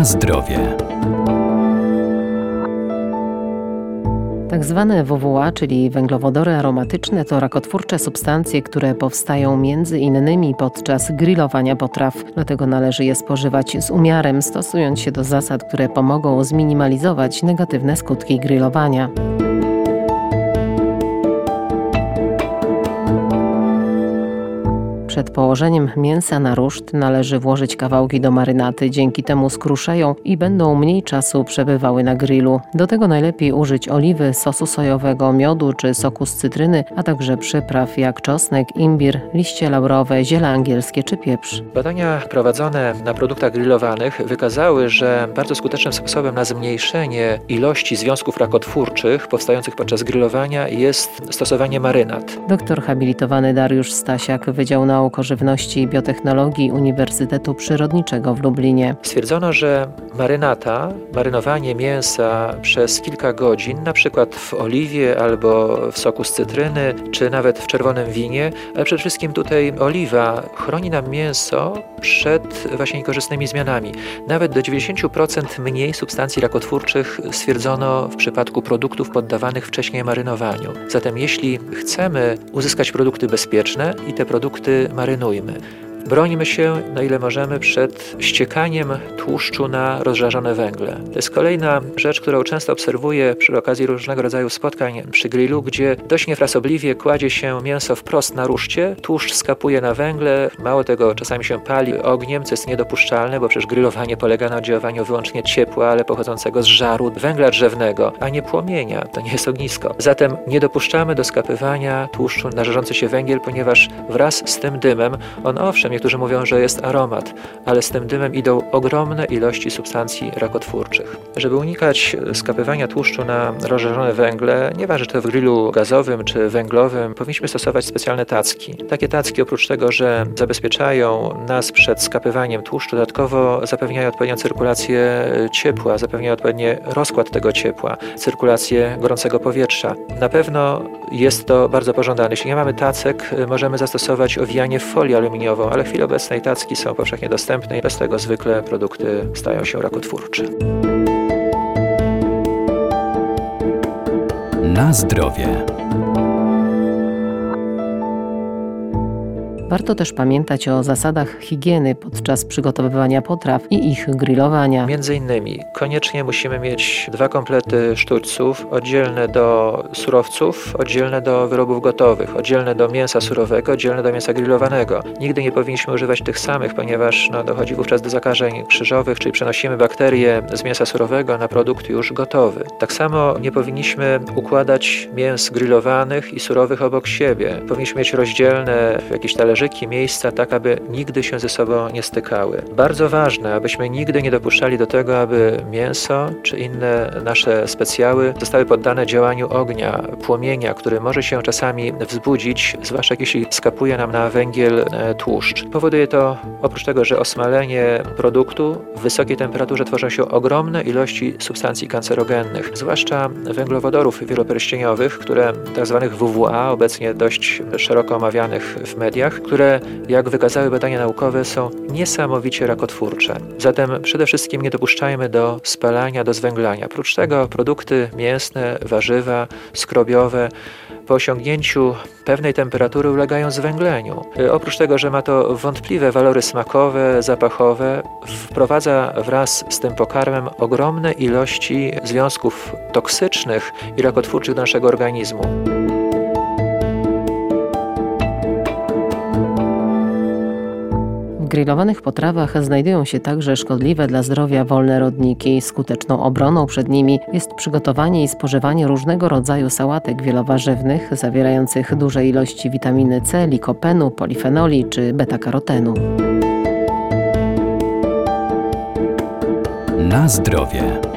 Na zdrowie. Tak zwane WWA, czyli węglowodory aromatyczne, to rakotwórcze substancje, które powstają między innymi podczas grillowania potraw. Dlatego należy je spożywać z umiarem, stosując się do zasad, które pomogą zminimalizować negatywne skutki grillowania. Przed położeniem mięsa na ruszt należy włożyć kawałki do marynaty, dzięki temu skruszeją i będą mniej czasu przebywały na grillu. Do tego najlepiej użyć oliwy, sosu sojowego, miodu czy soku z cytryny, a także przypraw jak czosnek, imbir, liście laurowe, ziele angielskie czy pieprz. Badania prowadzone na produktach grillowanych wykazały, że bardzo skutecznym sposobem na zmniejszenie ilości związków rakotwórczych powstających podczas grillowania jest stosowanie marynat. Doktor habilitowany Dariusz Stasiak, Wydział Nauk Nauk Żywności i Biotechnologii Uniwersytetu Przyrodniczego w Lublinie. Stwierdzono, że marynata, marynowanie mięsa przez kilka godzin, na przykład w oliwie albo w soku z cytryny, czy nawet w czerwonym winie, ale przede wszystkim tutaj oliwa chroni nam mięso przed właśnie niekorzystnymi zmianami. Nawet do 90% mniej substancji rakotwórczych stwierdzono w przypadku produktów poddawanych wcześniej marynowaniu. Zatem jeśli chcemy uzyskać produkty bezpieczne i te produkty marynujmy. Brońmy się, na ile możemy, przed ściekaniem tłuszczu na rozżarzone węgle. To jest kolejna rzecz, którą często obserwuję przy okazji różnego rodzaju spotkań przy grillu, gdzie dość niefrasobliwie kładzie się mięso wprost na ruszcie, tłuszcz skapuje na węgle, mało tego, czasami się pali ogniem, co jest niedopuszczalne, bo przecież grillowanie polega na oddziaływaniu wyłącznie ciepła, ale pochodzącego z żaru węgla drzewnego, a nie płomienia. To nie jest ognisko. Zatem nie dopuszczamy do skapywania tłuszczu na żarzący się węgiel, ponieważ wraz z tym dymem on owszem Niektórzy mówią, że jest aromat, ale z tym dymem idą ogromne ilości substancji rakotwórczych. Żeby unikać skapywania tłuszczu na rozżarzone węgle, nieważne czy to w grillu gazowym czy węglowym, powinniśmy stosować specjalne tacki. Takie tacki oprócz tego, że zabezpieczają nas przed skapywaniem tłuszczu, dodatkowo zapewniają odpowiednią cyrkulację ciepła, zapewniają odpowiedni rozkład tego ciepła, cyrkulację gorącego powietrza. Na pewno jest to bardzo pożądane. Jeśli nie mamy tacek, możemy zastosować owijanie w folię aluminiową, ale w chwili obecnej tacki są powszechnie dostępne i bez tego zwykle produkty stają się rakotwórcze. Na zdrowie. Warto też pamiętać o zasadach higieny podczas przygotowywania potraw i ich grillowania. Między innymi koniecznie musimy mieć dwa komplety sztućców, oddzielne do surowców, oddzielne do wyrobów gotowych, oddzielne do mięsa surowego, oddzielne do mięsa grillowanego. Nigdy nie powinniśmy używać tych samych, ponieważ no, dochodzi wówczas do zakażeń krzyżowych, czyli przenosimy bakterie z mięsa surowego na produkt już gotowy. Tak samo nie powinniśmy układać mięs grillowanych i surowych obok siebie. Powinniśmy mieć rozdzielne w jakiś talerze talerzyki, miejsca, tak aby nigdy się ze sobą nie stykały. Bardzo ważne, abyśmy nigdy nie dopuszczali do tego, aby mięso czy inne nasze specjały zostały poddane działaniu ognia, płomienia, który może się czasami wzbudzić, zwłaszcza jeśli skapuje nam na węgiel e, tłuszcz. Powoduje to oprócz tego, że osmalenie produktu w wysokiej temperaturze tworzą się ogromne ilości substancji kancerogennych, zwłaszcza węglowodorów wieloperścieniowych, które tzw. Tak WWA, obecnie dość szeroko omawianych w mediach, które, jak wykazały badania naukowe, są niesamowicie rakotwórcze. Zatem przede wszystkim nie dopuszczajmy do spalania, do zwęglania. Oprócz tego produkty mięsne, warzywa, skrobiowe po osiągnięciu pewnej temperatury ulegają zwęgleniu. Y, oprócz tego, że ma to wątpliwe walory smakowe, zapachowe, wprowadza wraz z tym pokarmem ogromne ilości związków toksycznych i rakotwórczych do naszego organizmu. Grillowanych potrawach znajdują się także szkodliwe dla zdrowia wolne rodniki. Skuteczną obroną przed nimi jest przygotowanie i spożywanie różnego rodzaju sałatek wielowarzywnych zawierających duże ilości witaminy C, likopenu, polifenoli czy beta-karotenu. Na zdrowie.